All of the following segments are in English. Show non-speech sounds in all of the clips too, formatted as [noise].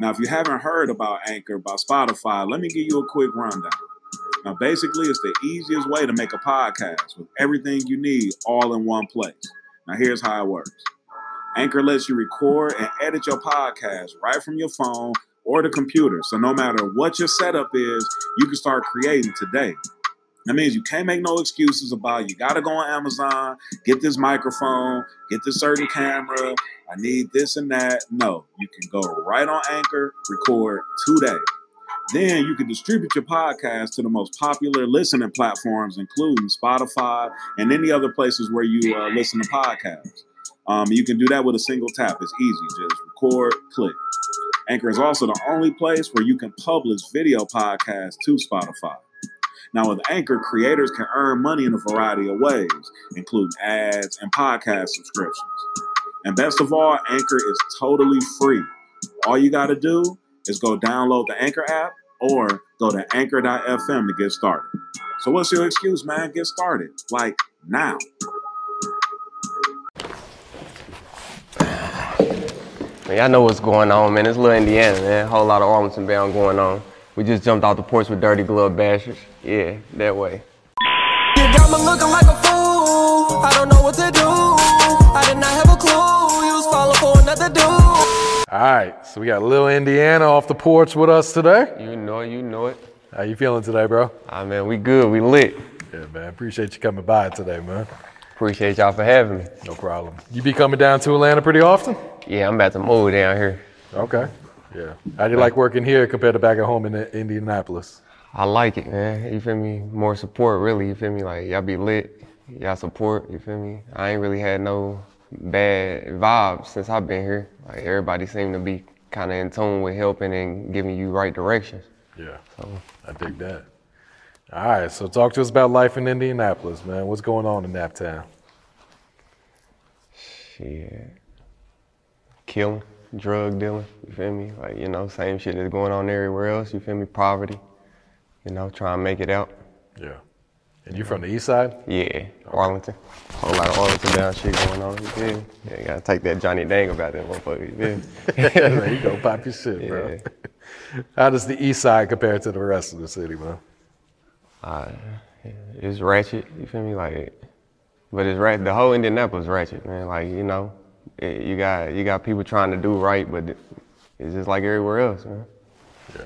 Now, if you haven't heard about Anchor by Spotify, let me give you a quick rundown. Now, basically, it's the easiest way to make a podcast with everything you need all in one place. Now, here's how it works Anchor lets you record and edit your podcast right from your phone or the computer. So, no matter what your setup is, you can start creating today. That means you can't make no excuses about you got to go on Amazon, get this microphone, get this certain camera. I need this and that. No, you can go right on Anchor, record today. Then you can distribute your podcast to the most popular listening platforms, including Spotify and any other places where you uh, listen to podcasts. Um, you can do that with a single tap. It's easy. Just record, click. Anchor is also the only place where you can publish video podcasts to Spotify. Now, with Anchor, creators can earn money in a variety of ways, including ads and podcast subscriptions. And best of all, Anchor is totally free. All you got to do is go download the Anchor app or go to anchor.fm to get started. So, what's your excuse, man? Get started. Like now. Man, y'all know what's going on, man. It's Little Indiana, man. A whole lot of Arlington bound going on. We just jumped off the porch with Dirty Glove Bastards. Yeah, that way. All right, so we got Lil Indiana off the porch with us today. You know you know it. How you feeling today, bro? Ah, man, we good. We lit. Yeah, man. Appreciate you coming by today, man. Appreciate y'all for having me. No problem. You be coming down to Atlanta pretty often? Yeah, I'm about to move down here. Okay. Yeah. How do you like working here compared to back at home in Indianapolis? I like it, man. You feel me? More support, really. You feel me? Like y'all be lit. Y'all support. You feel me? I ain't really had no bad vibes since I've been here. Like everybody seemed to be kind of in tune with helping and giving you right directions. Yeah. So I dig that. All right, so talk to us about life in Indianapolis, man. What's going on in that town? Shit. Killing, drug dealing, you feel me? Like, you know, same shit that's going on everywhere else, you feel me? Poverty, you know, trying to make it out. Yeah. And you're from the east side? Yeah, Arlington. Whole lot of Arlington Bound shit going on, you feel me? Yeah, you gotta take that Johnny Dang about that motherfucker, me? [laughs] there you go, pop your shit, bro. How does the east side compare to the rest of the city, man? Uh, it's ratchet, you feel me? Like, but it's right. The whole Indianapolis ratchet, man. Like, you know, it, you got you got people trying to do right, but it's just like everywhere else, man. Yeah.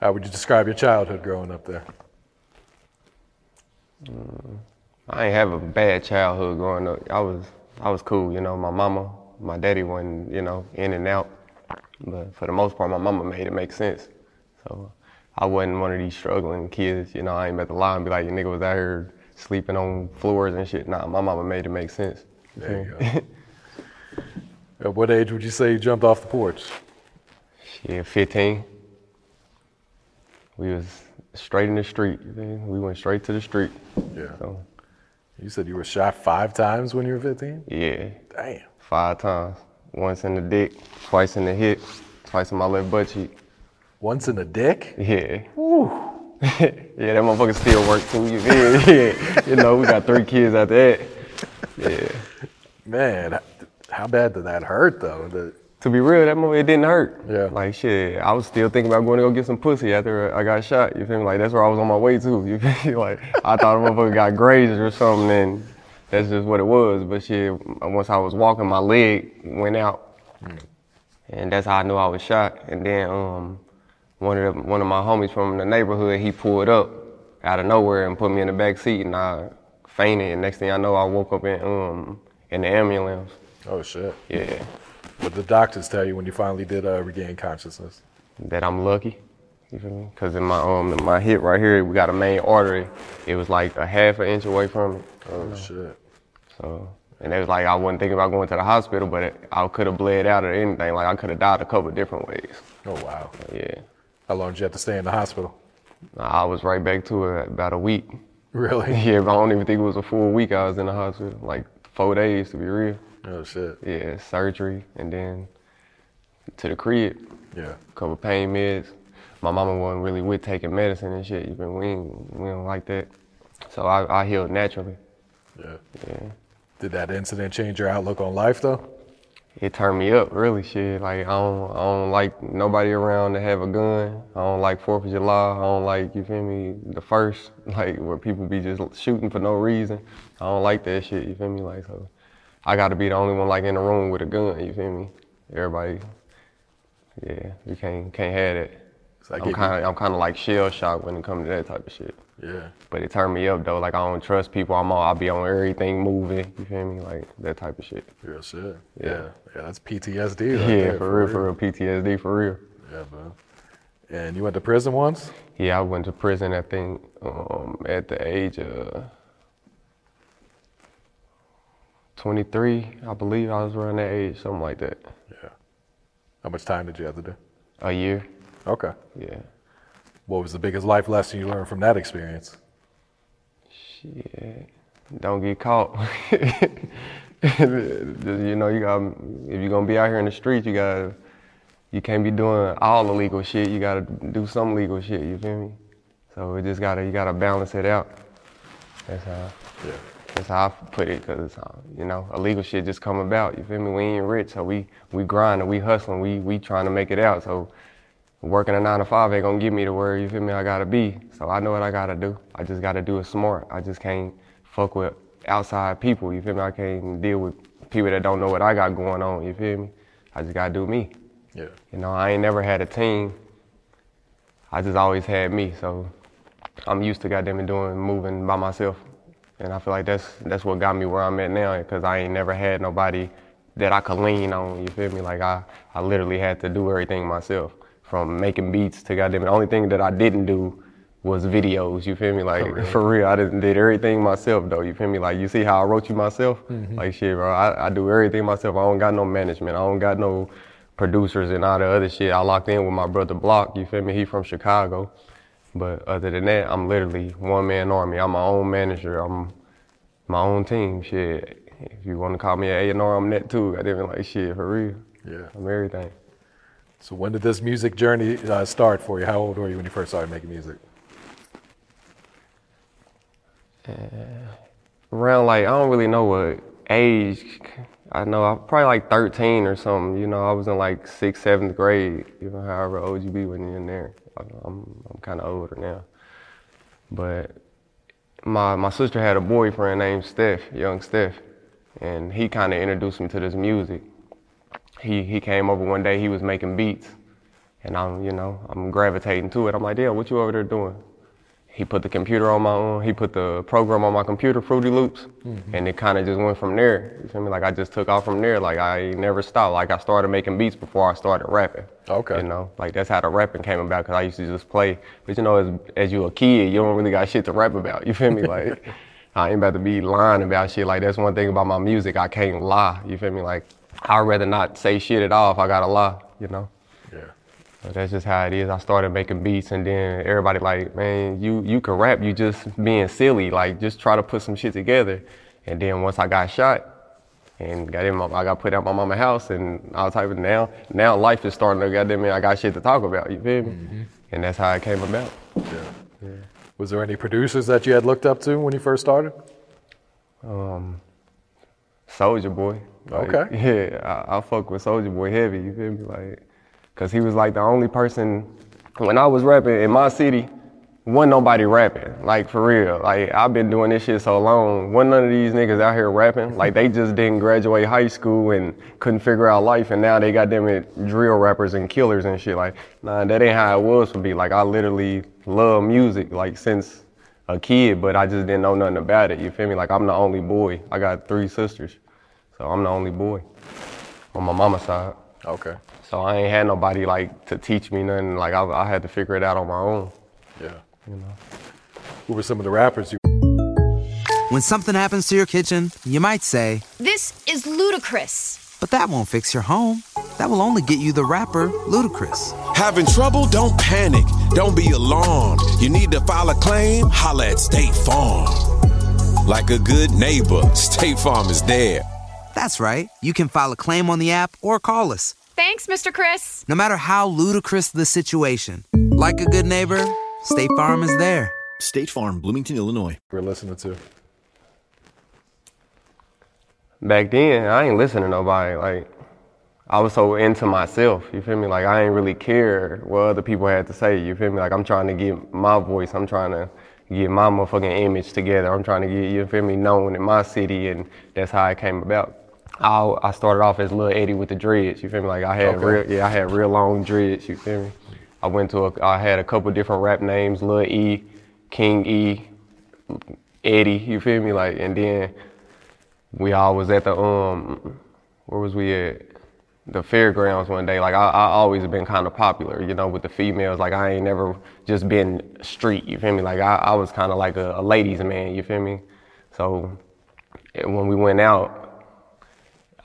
How would you describe your childhood growing up there? I ain't have a bad childhood growing up. I was I was cool, you know. My mama, my daddy wasn't, you know, in and out. But for the most part, my mama made it make sense. So I wasn't one of these struggling kids, you know. I ain't about to lie and be like, your nigga was out here sleeping on floors and shit. Nah, my mama made it make sense. There you go. [laughs] At what age would you say you jumped off the porch? Shit, 15. We was straight in the street. We went straight to the street. Yeah. So, You said you were shot five times when you were 15? yeah, Damn. five times. Once in the dick, twice in the hip, twice in my left butt cheek. Once in the dick? Yeah. [laughs] yeah, that motherfucker still work too. You? [laughs] Yeah. You know, we got three kids after that. Yeah. Man, how bad did that hurt though? The, To be real, that movie it didn't hurt. Yeah. Like shit, I was still thinking about going to go get some pussy after I got shot. You feel me? Like that's where I was on my way to. You feel me? [laughs] Like I thought a motherfucker got grazed or something, and that's just what it was. But shit, once I was walking, my leg went out, and that's how I knew I was shot. And then um, one of the, one of my homies from the neighborhood, he pulled up out of nowhere and put me in the back seat and I fainted. And next thing I know, I woke up in um in the ambulance. Oh shit. Yeah, What the doctors tell you when you finally did uh, regain consciousness? that I'm lucky. You feel me? Cause in my um in my hip right here, we got a main artery. It was like a half an inch away from it. Oh shit. So, and it was like I wasn't thinking about going to the hospital, but it, I could have bled out or anything. Like I could have died a couple different ways. Oh wow. Yeah, How long did you have to stay in the hospital? I was right back to it about a week. Really? [laughs] Yeah, but I don't even think it was a full week. I was in the hospital, like four days to be real. Oh shit. Yeah, surgery and then to the crib. Yeah. couple pain meds. My mama wasn't really with taking medicine and shit. You feel? We, ain't, we don't like that. So I, I healed naturally. Yeah. Yeah. Did that incident change your outlook on life though? It turned me up, really. Shit, like I don't, I don't like nobody around to have a gun. I don't like Fourth of July. I don't like, you feel me, the first, [laughs] like where people be just shooting for no reason. I don't like that shit. You feel me, like so. I got to be the only one like in the room with a gun. You feel me? Everybody, yeah, you can't can't have that. I'm kind of I'm kind of like shell shocked when it comes to that type of shit. Yeah. But it turned me up though. Like I don't trust people. I'm on. I'll be on everything moving. You feel me? Like that type of shit. Real shit. Yeah. Yeah. Yeah, that's PTSD. Right yeah, there, for real, for real. PTSD for real. Yeah, man. And you went to prison once? Yeah, I went to prison. I think um, at the age of 23, I believe I was around that age, something like that. Yeah. How much time did you have to do? A year. Okay. Yeah. What was the biggest life lesson you learned from that experience? Shit. Don't get caught. [laughs] You know, you got if you're gonna be out here in the streets, you gotta you can't be doing all the illegal shit. You gotta do some legal shit. You feel me? So it just gotta you gotta balance it out. That's how Yeah. That's how I put it. Cause uh, you know illegal shit just come about. You feel me? We ain't rich, so we we grinding, we hustling, we we trying to make it out. So working a nine to five ain't gonna get me to where you feel me I gotta be. So I know what I gotta do. I just gotta do it smart. I just can't fuck with outside people. You feel me? I can't deal with people that don't know what I got going on. You feel me? I just gotta do me. Yeah. You know, I ain't never had a team. I just always had me. So I'm used to goddamn it doing moving by myself. And I feel like that's that's what got me where I'm at now because I ain't never had nobody that I could lean on. You feel me? Like I, I literally had to do everything myself, from making beats to goddamn it. The only thing that I didn't do was videos. You feel me? Like [laughs] for real, I didn't did everything myself though. You feel me? Like you see how I wrote you myself? Mm-hmm. Like shit, bro. I, I do everything myself. I don't got no management. I don't got no producers and all the other shit. I locked in with my brother Block. You feel me? He from Chicago. But other than that, I'm literally one man army. I'm my own manager. I'm my own team. Shit. If you want to call me an A&R, I'm that too. I didn't like shit for real. Yeah. I'm everything. So when did this music journey uh, start for you? How old were you when you first started making music? Around like I don't really know what age. I know I'm probably like 13 or something. You know, I was in like sixth, seventh grade. You know, however old you be when you're in there. I'm I'm kind of older now. But my my sister had a boyfriend named Steph, young Steph, and he kind of introduced me to this music. He he came over one day. He was making beats, and I'm you know I'm gravitating to it. I'm like, damn, what you over there doing? He put the computer on my own. He put the program on my computer, Fruity Loops, mm-hmm. and it kind of just went from there. You feel me? Like I just took off from there. Like I never stopped. Like I started making beats before I started rapping. Okay. You know, like that's how the rapping came about. Cause I used to just play. But you know, as as you a kid, you don't really got shit to rap about. You feel me? [laughs] Like I ain't about to be lying about shit. Like that's one thing about my music. I can't lie. You feel me? Like I'd rather not say shit at all if I gotta lie. You know. Yeah. So that's just how it is. I started making beats, and then everybody like, man, you you can rap. You just being silly. Like, just try to put some shit together. And then once I got shot, and got in, my, I got put out my mama's house, and all type of now. Now life is starting to goddamn it. I got shit to talk about. You feel me? And that's how it came about. Yeah. Was there any producers that you had looked up to when you first started? Um, Soulja Boy. Like, Okay. [laughs] Yeah, I, I fuck with Soulja Boy heavy. You feel me? Like, cause he was like the only person when I was rapping in my city. Wasn't nobody rapping, like for real. Like I've been doing this shit so long. Wasn't none of these niggas out here rapping. Like they just didn't graduate high school and couldn't figure out life, and now they got them it drill rappers and killers and shit. Like, nah, that ain't how it was for me. Like I literally love music. Like since a kid, but I just didn't know nothing about it. You feel me? Like I'm the only boy. I got three sisters, so I'm the only boy on my mama's side. Okay. So I ain't had nobody like to teach me nothing. Like I, I had to figure it out on my own. Yeah. You know. Who were some of the rappers you? When something happens to your kitchen, you might say, This is ludicrous. but that won't fix your home. That will only get you the rapper, Ludacris. Having trouble? Don't panic. Don't be alarmed. You need to file a claim? Holla at State Farm. Like a good neighbor, [laughs] State Farm is there. That's right. You can file a claim on the app or call us. Thanks, Mr. Chris. No matter how ludicrous the situation, like a good neighbor, State Farm is there. State Farm, Bloomington, Illinois. We're listening to. Back then, I ain't listening to nobody. Like I was so into myself. You feel me? Like I ain't really care what other people had to say. You feel me? Like I'm trying to get my voice. I'm trying to get my motherfucking image together. I'm trying to get you feel me known in my city, and that's how it came about. I, I started off as Lil Eddie with the dreads. You feel me? Like I had Okay. real, yeah, I had real long dreads. You feel me? I went to a, I had a couple different rap names: Lil E, King E, Eddie. You feel me? Like, and then we all was at the um, where was we at? The fairgrounds one day. Like I, I always been kind of popular, you know, with the females. Like I ain't never just been street. You feel me? Like I, I was kind of like a, a ladies' man. You feel me? So when we went out,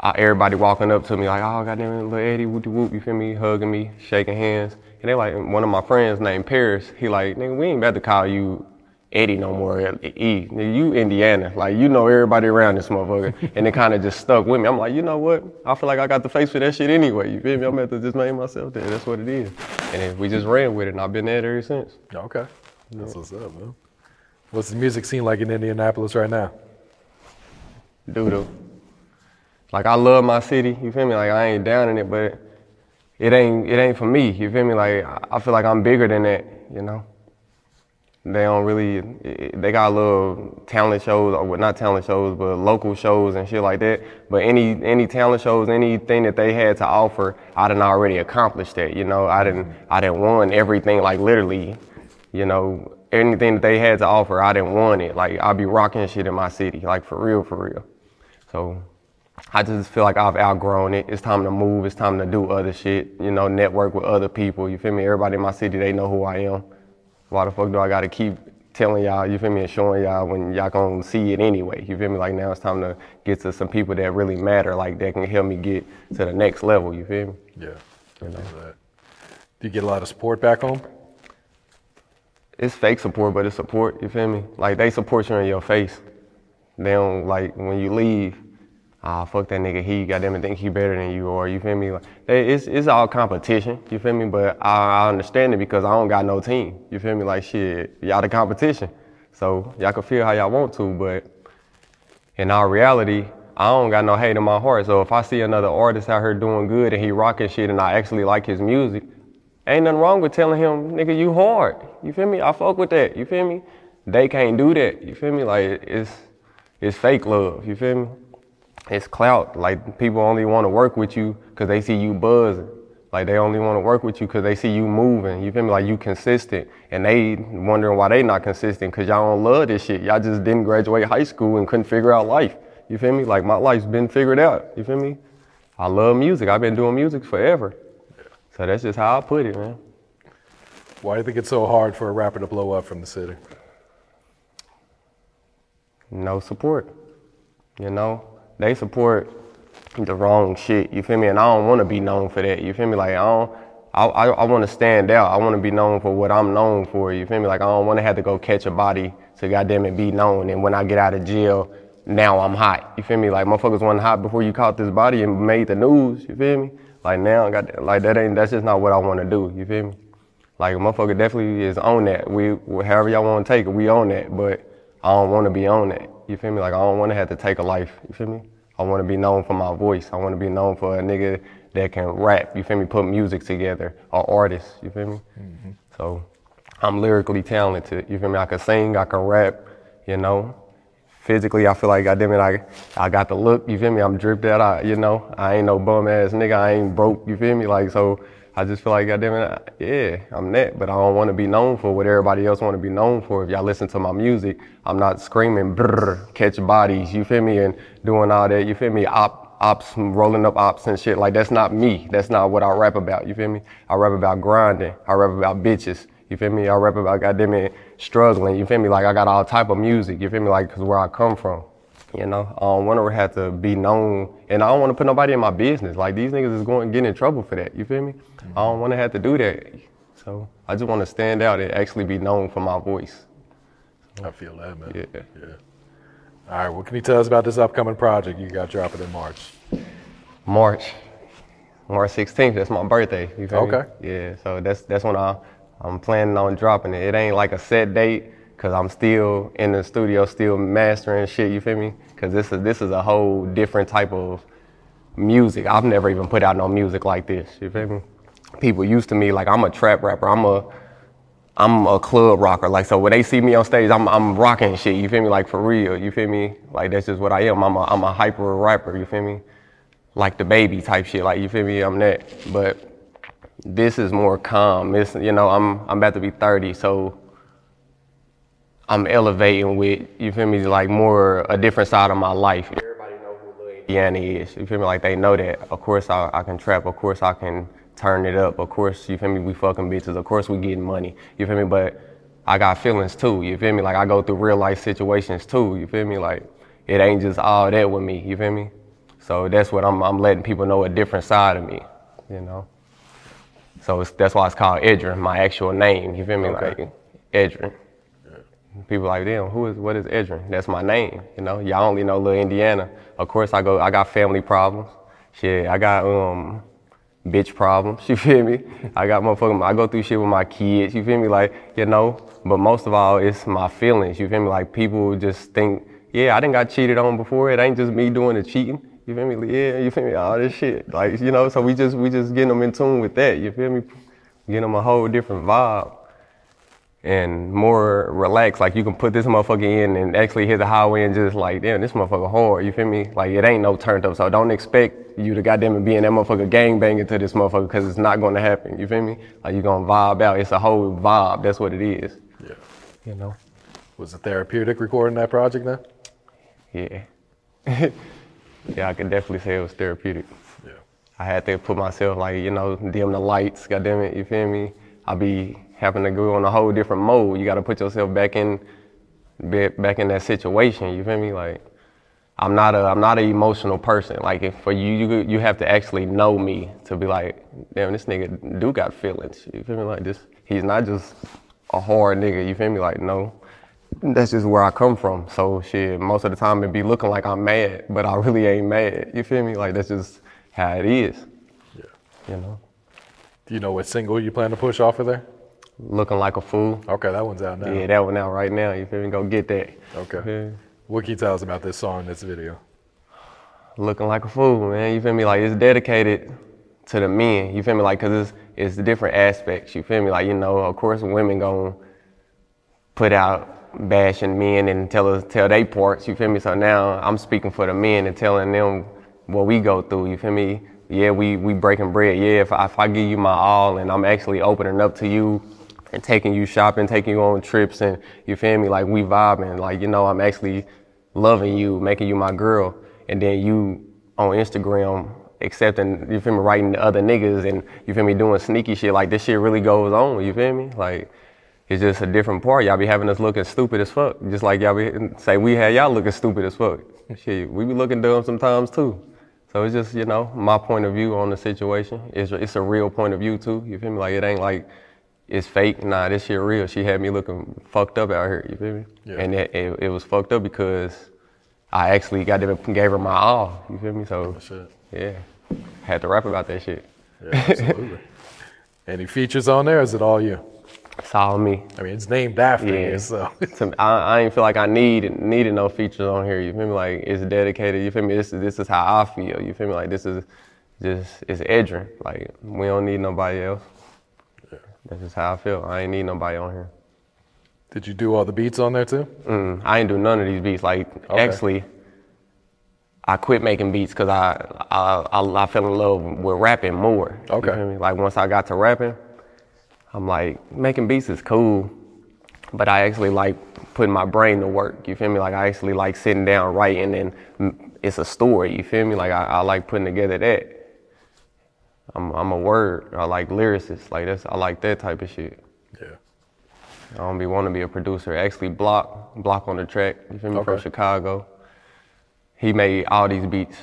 I, everybody walking up to me like, oh goddamn it, little Eddie, whoop whoop, you feel me, hugging me, shaking hands. And they like one of my friends named Paris, he like, nigga, we ain't about to call you Eddie no more, E. Nigga, you Indiana. Like you know everybody around this motherfucker. [laughs] and it kinda just stuck with me. I'm like, you know what? I feel like I got the face for that shit anyway. You feel me? I'm about to just name myself that. That's what it is. And then we just ran with it and I've been there ever since. Okay. That's what's up, man. What's the music scene like in Indianapolis right now? Doodle. Like I love my city, you feel me? Like I ain't down in it, but it ain't it ain't for me, you feel me? Like I- feel like I'm bigger than that, you know. They don't really they got little talent shows or not talent shows, but local shows and shit like that. But any any talent shows, anything that they had to offer, I done already accomplished that, you know. I didn't I didn't won everything like literally, you know, anything that they had to offer, I didn't want it. Like I'll be rocking shit in my city, like for real, for real. So I just feel like I've outgrown it. It's time to move. It's time to do other shit. You know, network with other people. You feel me? Everybody in my city, they know who I am. Why the fuck do I gotta keep telling y'all? You feel me? And showing y'all when y'all gonna see it anyway. You feel me? Like now it's time to get to some people that really matter. Like that can help me get to the next level. You feel me? Yeah. I know that. Do you get a lot of support back home? It's fake support, but it's support. You feel me? Like they support you in your face. They don't like when you leave. Ah, fuck that nigga. He goddamn think he better than you, or you feel me? Like it's it's all competition. You feel me? But I, I understand it because I don't got no team. You feel me? Like shit, y'all the competition. So y'all can feel how y'all want to, but in our reality, I don't got no hate in my heart. So if I see another artist out here doing good and he rocking shit and I actually like his music, ain't nothing wrong with telling him, nigga, you hard. You feel me? I fuck with that. You feel me? They can't do that. You feel me? Like it's it's fake love. You feel me? It's clout. Like people only want to work with you because they see you buzzing. Like they only want to work with you because they see you moving. You feel me? Like you consistent, and they wondering why they not consistent because y'all don't love this shit. Y'all just didn't graduate high school and couldn't figure out life. You feel me? Like my life's been figured out. You feel me? I love music. I've been doing music forever. So that's just how I put it, man. Why do you think it's so hard for a rapper to blow up from the city? no support. You know, they support the wrong shit. You feel me? And I don't want to be known for that. You feel me? Like I don't. I, I, I want to stand out. I want to be known for what I'm known for. You feel me? Like I don't want to have to go catch a body to goddamn it be known. And when I get out of jail, now I'm hot. You feel me? Like motherfuckers wasn't hot before you caught this body and made the news. You feel me? Like now, got like that ain't. That's just not what I want to do. You feel me? Like motherfucker definitely is on that. We however y'all want to take it, we on that. But I don't want to be on that. You feel me? Like I don't want to have to take a life. You feel me? I want to be known for my voice. I want to be known for a nigga that can rap. You feel me? Put music together. Or artist. You feel me? Mm-hmm. So I'm lyrically talented. You feel me? I can sing. I can rap. You know. Physically, I feel like goddamn it, I I got the look. You feel me? I'm dripped out. I, you know, I ain't no bum ass nigga. I ain't broke. You feel me? Like so. I just feel like, goddamn it, yeah, I'm that, but I don't want to be known for what everybody else want to be known for. If y'all listen to my music, I'm not screaming, brrr, catch bodies, you feel me, and doing all that, you feel me, op, ops, rolling up ops and shit. Like, that's not me. That's not what I rap about, you feel me? I rap about grinding. I rap about bitches. You feel me? I rap about goddamn it, struggling. You feel me? Like I got all type of music. You feel me? Like, cause where I come from. You know, I don't want to have to be known, and I don't want to put nobody in my business. Like these niggas is going to get in trouble for that. You feel me? I don't want to have to do that. So I just want to stand out and actually be known for my voice. I feel that, man. Yeah. Yeah. All right, what can you tell us about this upcoming project you got dropping in March? March, March 16th. That's my birthday. You feel Okay. me? Yeah. So that's that's when I I'm planning on dropping it. It ain't like a set date because I'm still in the studio, still mastering shit. You feel me? Because this is this is a whole different type of music. I've never even put out no music like this. You feel me? People used to me like I'm a trap rapper. I'm a I'm a club rocker. Like so when they see me on stage, I'm I'm rocking shit. You feel me? Like for real. You feel me? Like that's just what I am. I'm a I'm a hyper rapper. You feel me? Like the baby type shit. Like you feel me? I'm that. But this is more calm. This you know I'm I'm about to be 30, so I'm elevating with you feel me? Like more a different side of my life. Everybody know who Lil Indiana is. You feel me? Like they know that. Of course I, I can trap. Of course I can turn it up. Of course you feel me? We fucking bitches. Of course we getting money. You feel me? But I got feelings too. You feel me? Like I go through real life situations too. You feel me? Like it ain't just all that with me. You feel me? So that's what I'm I'm letting people know a different side of me. You know. So it's, that's why it's called Edrin, my actual name. You feel me? Okay. Like Edrin. People like, damn, who is what is Edrin? That's my name. You know, y'all only know Little Indiana. Of course, I go. I got family problems. Shit, I got um, bitch problems. [laughs] You feel me? I got motherfucking. I go through shit with my kids. You feel me? Like you know. But most of all, it's my feelings. You feel me? Like people just think, yeah, I didn't got cheated on before. It ain't just me doing the cheating. You feel me? Yeah, you feel me? All this shit. Like you know. So we just we just getting them in tune with that. You feel me? Getting them a whole different vibe and more relaxed. Like you can put this motherfucker in and actually hit the highway and just like, damn, this motherfucker hard. You feel me? Like it ain't no turned up. So don't expect you to goddamn it be in that motherfucker gang banging to this motherfucker because it's not going to happen. You feel me? Like you gonna vibe out. It's a whole vibe. That's what it is. Yeah. You know? Was it therapeutic recording that project then? Yeah. [laughs] yeah, I could definitely say it was therapeutic. Yeah. I had to put myself like, you know, dim the lights, goddamn it, you feel me? I be having to go on a whole different mode. You gotta put yourself back in back in that situation, you feel me? Like I'm not a I'm not an emotional person. Like if for you you you have to actually know me to be like, damn, this nigga do got feelings. You feel me? Like this he's not just a hard nigga, you feel me? Like no. That's just where I come from. So shit, most of the time it be looking like I'm mad, but I really ain't mad. You feel me? Like that's just how it is. Yeah. You know? Do you know what single you plan to push off of there? Looking like a fool. Okay, that one's out now. Yeah, that one out right now. You feel me? Go get that. Okay. Me? What can you tell us about this song, this video? Looking like a fool, man. You feel me? Like it's dedicated to the men. You feel me? Like, cause it's it's different aspects. You feel me? Like, you know, of course, women gonna put out bashing men and tell us tell they parts. You feel me? So now I'm speaking for the men and telling them what we go through. You feel me? Yeah, we we breaking bread. Yeah, if I, if I give you my all and I'm actually opening up to you and taking you shopping, taking you on trips, and you feel me? Like we vibing. Like you know, I'm actually loving you, making you my girl, and then you on Instagram accepting, you feel me, writing to other niggas and you feel me, doing sneaky shit. Like this shit really goes on. You feel me? Like it's just a different part. Y'all be having us looking stupid as fuck. Just like y'all be say we had y'all looking stupid as fuck. Shit, we be looking dumb sometimes too. So it's just, you know, my point of view on the situation. It's, it's a real point of view too. You feel me? Like it ain't like it's fake. Nah, this shit real. She had me looking fucked up out here. You feel me? Yeah. And it, it, it was fucked up because I actually got them gave her my all. You feel me? So oh, Shit. yeah, had to rap about that shit. Yeah, absolutely. [laughs] Any features on there? Or is it all you? It's all me. I mean, it's named after Yeah. you, so [laughs] to I, I ain't feel like I need needed no features on here. You feel me? Like it's dedicated. You feel me? This is this is how I feel. You feel me? Like this is just it's Edrin. Like we don't need nobody else. That's just how I feel. I ain't need nobody on here. did you do all the beats on there too? Mm, I ain't do none of these beats. Like Okay. actually, I quit making beats because I, I I I fell in love with rapping more. You Okay. feel me? Like once I got to rapping, I'm like making beats is cool, but I actually like putting my brain to work. You feel me? Like I actually like sitting down writing and it's a story. You feel me? Like I, I like putting together that. I'm I'm a word. I like lyricists. Like that's I like that type of shit. Yeah. I don't be want to be a producer. Actually, Block, Block on the track. You feel me? From Chicago. He made all these beats.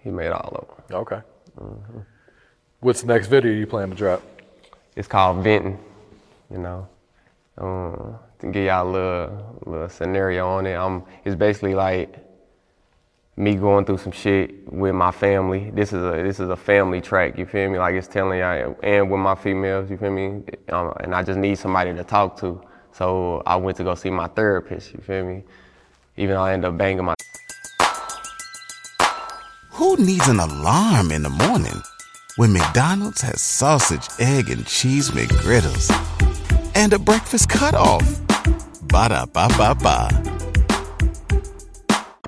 He made all of them. Okay. What's the next video you plan to drop? It's called Venting. You know, um, to give y'all a little, little scenario on it. Um, it's basically like me going through some shit with my family. This is a this is a family track. You feel me? Like it's telling y'all, and with my females. You feel me? Um, and I just need somebody to talk to. So I went to go see my therapist. You feel me? Even though I ended up banging my Who needs an alarm in the morning when McDonald's has sausage, egg, and cheese McGriddles and a breakfast cutoff? Ba da ba ba ba.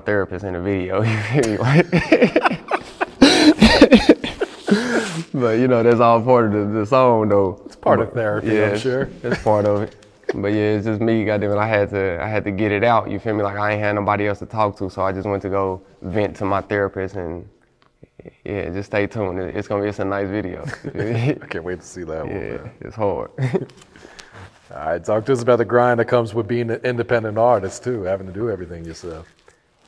Therapist in the video. [laughs] You feel me? Like, [laughs] but you know that's all part of the, the song though. It's part of therapy, I'm it's- sure. It's part of it. But yeah, it's just me. Goddamn it, I had to I had to get it out. You feel me? Like I ain't had nobody else to talk to, so I just went to go vent to my therapist and. Yeah, just stay tuned. It's gonna be it's a nice video. [laughs] I can't wait to see that one. yeah, man. it's hard. All right, talk to us about the grind that comes with being an independent artist too, having to do everything yourself.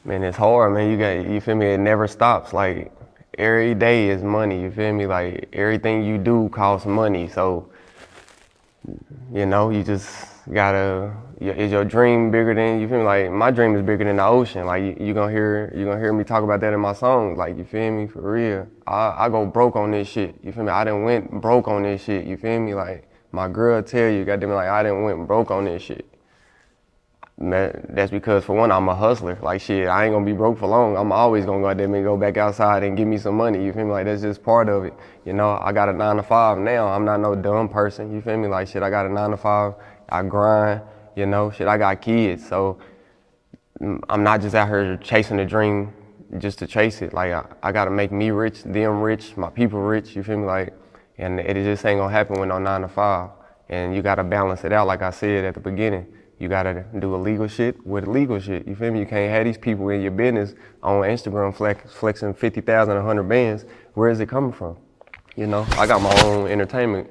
Man, it's hard, man. You got you feel me? It never stops. Like every day is money. You feel me? Like everything you do costs money. So you know, you just gotta. Is your dream bigger than you feel me? Like my dream is bigger than the ocean. Like you, you gonna hear you gonna hear me talk about that in my songs. Like you feel me? For real. I, I go broke on this shit. You feel me? I done went broke on this shit. You feel me? Like my girl tell you, goddamn, like I didn't went broke on this shit. Man, that's because for one, I'm a hustler. Like shit, I ain't gonna be broke for long. I'm always gonna go out there and go back outside and give me some money. You feel me? Like that's just part of it. You know, I got a nine to five now. I'm not no dumb person. You feel me? Like shit, I got a nine to five. I grind. You know, shit, I got kids. So mm, I'm not just out here chasing a dream just to chase it. Like I, I gotta make me rich, them rich, my people rich. You feel me? Like, and it just ain't gonna happen with no nine to five. And you gotta balance it out, like I said at the beginning. You gotta do illegal shit with illegal shit. You feel me? You can't have these people in your business on Instagram flex, flexing 50,000, 100 bands. Where is it coming from? You know, I got my own entertainment,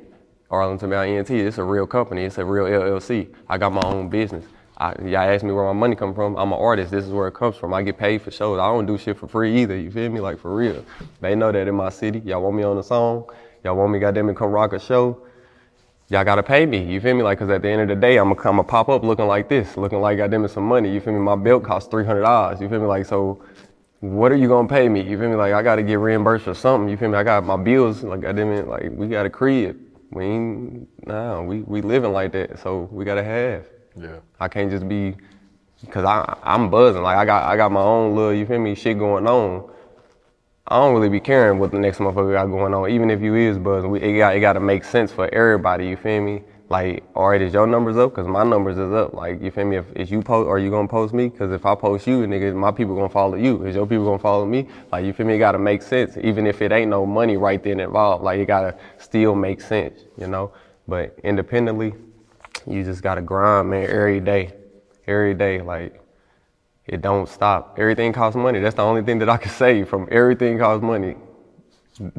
Arlington Bound ENT. It's a real company. It's a real LLC. I got my own business. I, y'all ask me where my money come from. I'm an artist. This is where it comes from. I get paid for shows. I don't do shit for free either. You feel me? Like for real. They know that in my city. Y'all want me on a song. Y'all want me goddamn it come rock a show. Y'all gotta pay me. You feel me? Like, cause at the end of the day, I'm gonna come, pop up looking like this, looking like goddamn it some money. You feel me? My belt costs three hundred dollars. You feel me? Like, so what are you gonna pay me? You feel me? Like I gotta get reimbursed for something. You feel me? I got my bills. Like I didn't like we got a crib. We ain't nah. We we living like that. So we gotta have. Yeah. I can't just be because I I'm buzzing. Like I got I got my own little you feel me shit going on. I don't really be caring what the next motherfucker got going on. Even if you is buzzing, we, it got it got to make sense for everybody. You feel me? Like, all right, is your numbers up? Cause my numbers is up. Like, you feel me? If, if you post, are you gonna post me? Cause if I post you, nigga, my people gonna follow you. Is your people gonna follow me? Like, you feel me? It gotta make sense, even if it ain't no money right then involved. Like, it gotta still make sense, you know. But independently, you just gotta grind, man, every day, every day. Like, it don't stop. Everything costs money. That's the only thing that I can say from everything costs money.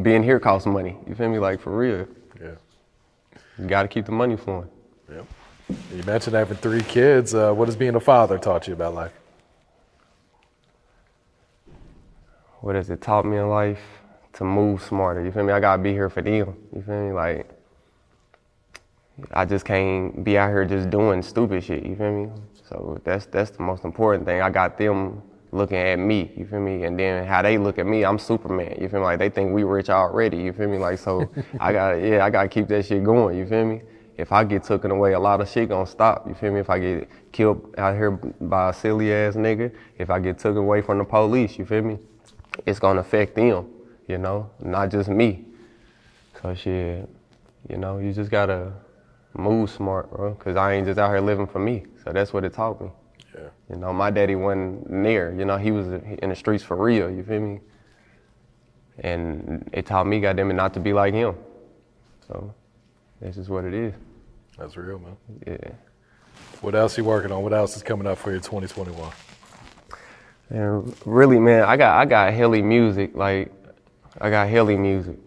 Being here costs money. You feel me? Like for real. Yeah. You gotta keep the money flowing. Yep. You mentioned having three kids. Uh, what has being a father taught you about life? What has it taught me in life? To move smarter. You feel me? I gotta be here for them. You feel me? Like I just can't be out here just doing stupid shit. You feel me? So that's that's the most important thing. I got them looking at me. You feel me? And then how they look at me, I'm Superman. You feel me? Like they think we rich already. You feel me? Like so, [laughs] I got to yeah, I gotta keep that shit going. You feel me? If I get taken away, a lot of shit gonna stop. You feel me? If I get killed out here by a silly ass nigga, if I get taken away from the police, you feel me? It's gonna affect them. You know, not just me. So shit, you know, you just gotta move smart, bro. Cause I ain't just out here living for me. So that's what it taught me. Yeah. You know, my daddy wasn't near. You know, he was in the streets for real. You feel me? And it taught me, goddamn it, not to be like him. So that's just what it is. That's real, man. Yeah. What else you working on? What else is coming up for you 2021? And really, man, I got I got heli music. Like, I got heli music,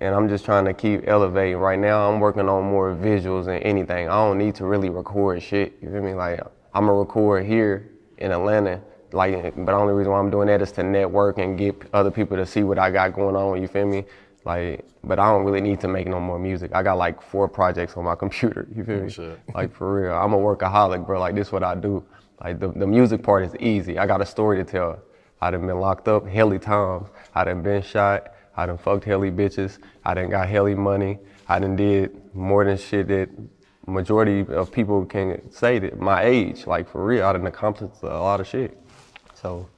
and I'm just trying to keep elevating. Right now, I'm working on more visuals than anything. I don't need to really record shit. You feel me? Like, I'm gonna record here in Atlanta. Like, but the only reason why I'm doing that is to network and get other people to see what I got going on. You feel me? Like, but I don't really need to make no more music. I got like four projects on my computer. [laughs] You feel me? Shit. Like for real, I'm a workaholic, bro. Like this what I do. Like the, the music part is easy. I got a story to tell. I done been locked up heli times. I done been shot. I done fucked heli bitches. I done got heli money. I done did more than shit that majority of people can say that my age. Like for real, I done accomplished a lot of shit. So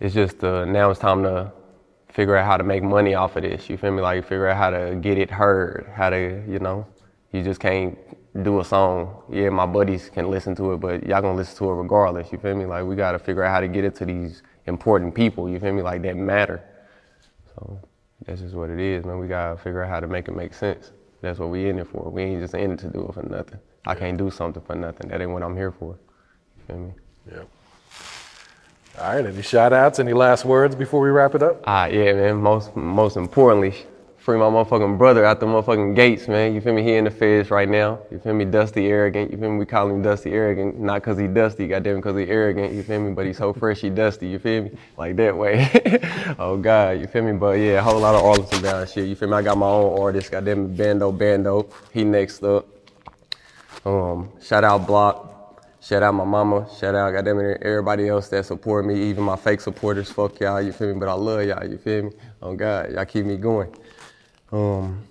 it's just uh, now it's time to figure out how to make money off of this. You feel me? Like figure out how to get it heard. How to you know, you just can't do a song. Yeah, my buddies can listen to it, but y'all gonna listen to it regardless. You feel me? Like we gotta figure out how to get it to these important people. You feel me? Like that matter. So that's just what it is, man. We gotta figure out how to make it make sense. That's what we in it for. We ain't just in it to do it for nothing. I can't do something for nothing. That ain't what I'm here for. You feel me? Yep. All right. Any shout outs? Any last words before we wrap it up? Ah, yeah, man. Most most importantly, free my motherfucking brother out the motherfucking gates, man. You feel me? He in the feds right now. You feel me? Dusty arrogant. You feel me? We call him Dusty arrogant, not cause he dusty, goddamn, cause he arrogant. You feel me? But he's so [laughs] fresh, he dusty. You feel me? Like that way. [laughs] oh God, you feel me? But yeah, a whole lot of Arlington bound shit. You feel me? I got my own artist, goddamn Bando Bando. He next up. Um, shout out Block. Shout out my mama. Shout out goddamn it, everybody else that support me, even my fake supporters. Fuck y'all, you feel me? But I love y'all, you feel me? Oh God, y'all keep me going. Um,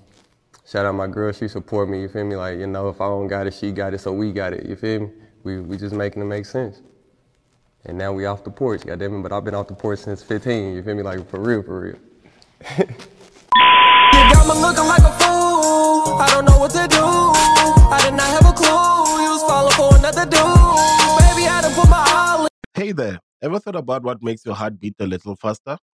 shout out my girl, she support me, you feel me? Like, you know, if I don't got it, she got it, so we got it, you feel me? We, we just making it make sense. And now we off the porch, goddamn it, but I've been off the porch since 15, you feel me? Like, for real, for real. [laughs] You got me looking like a fool. I don't know what to do. I did not have a clue. You was falling for another dude. Baby, I done put my all in. Hey there, ever thought about what makes your heart beat a little faster?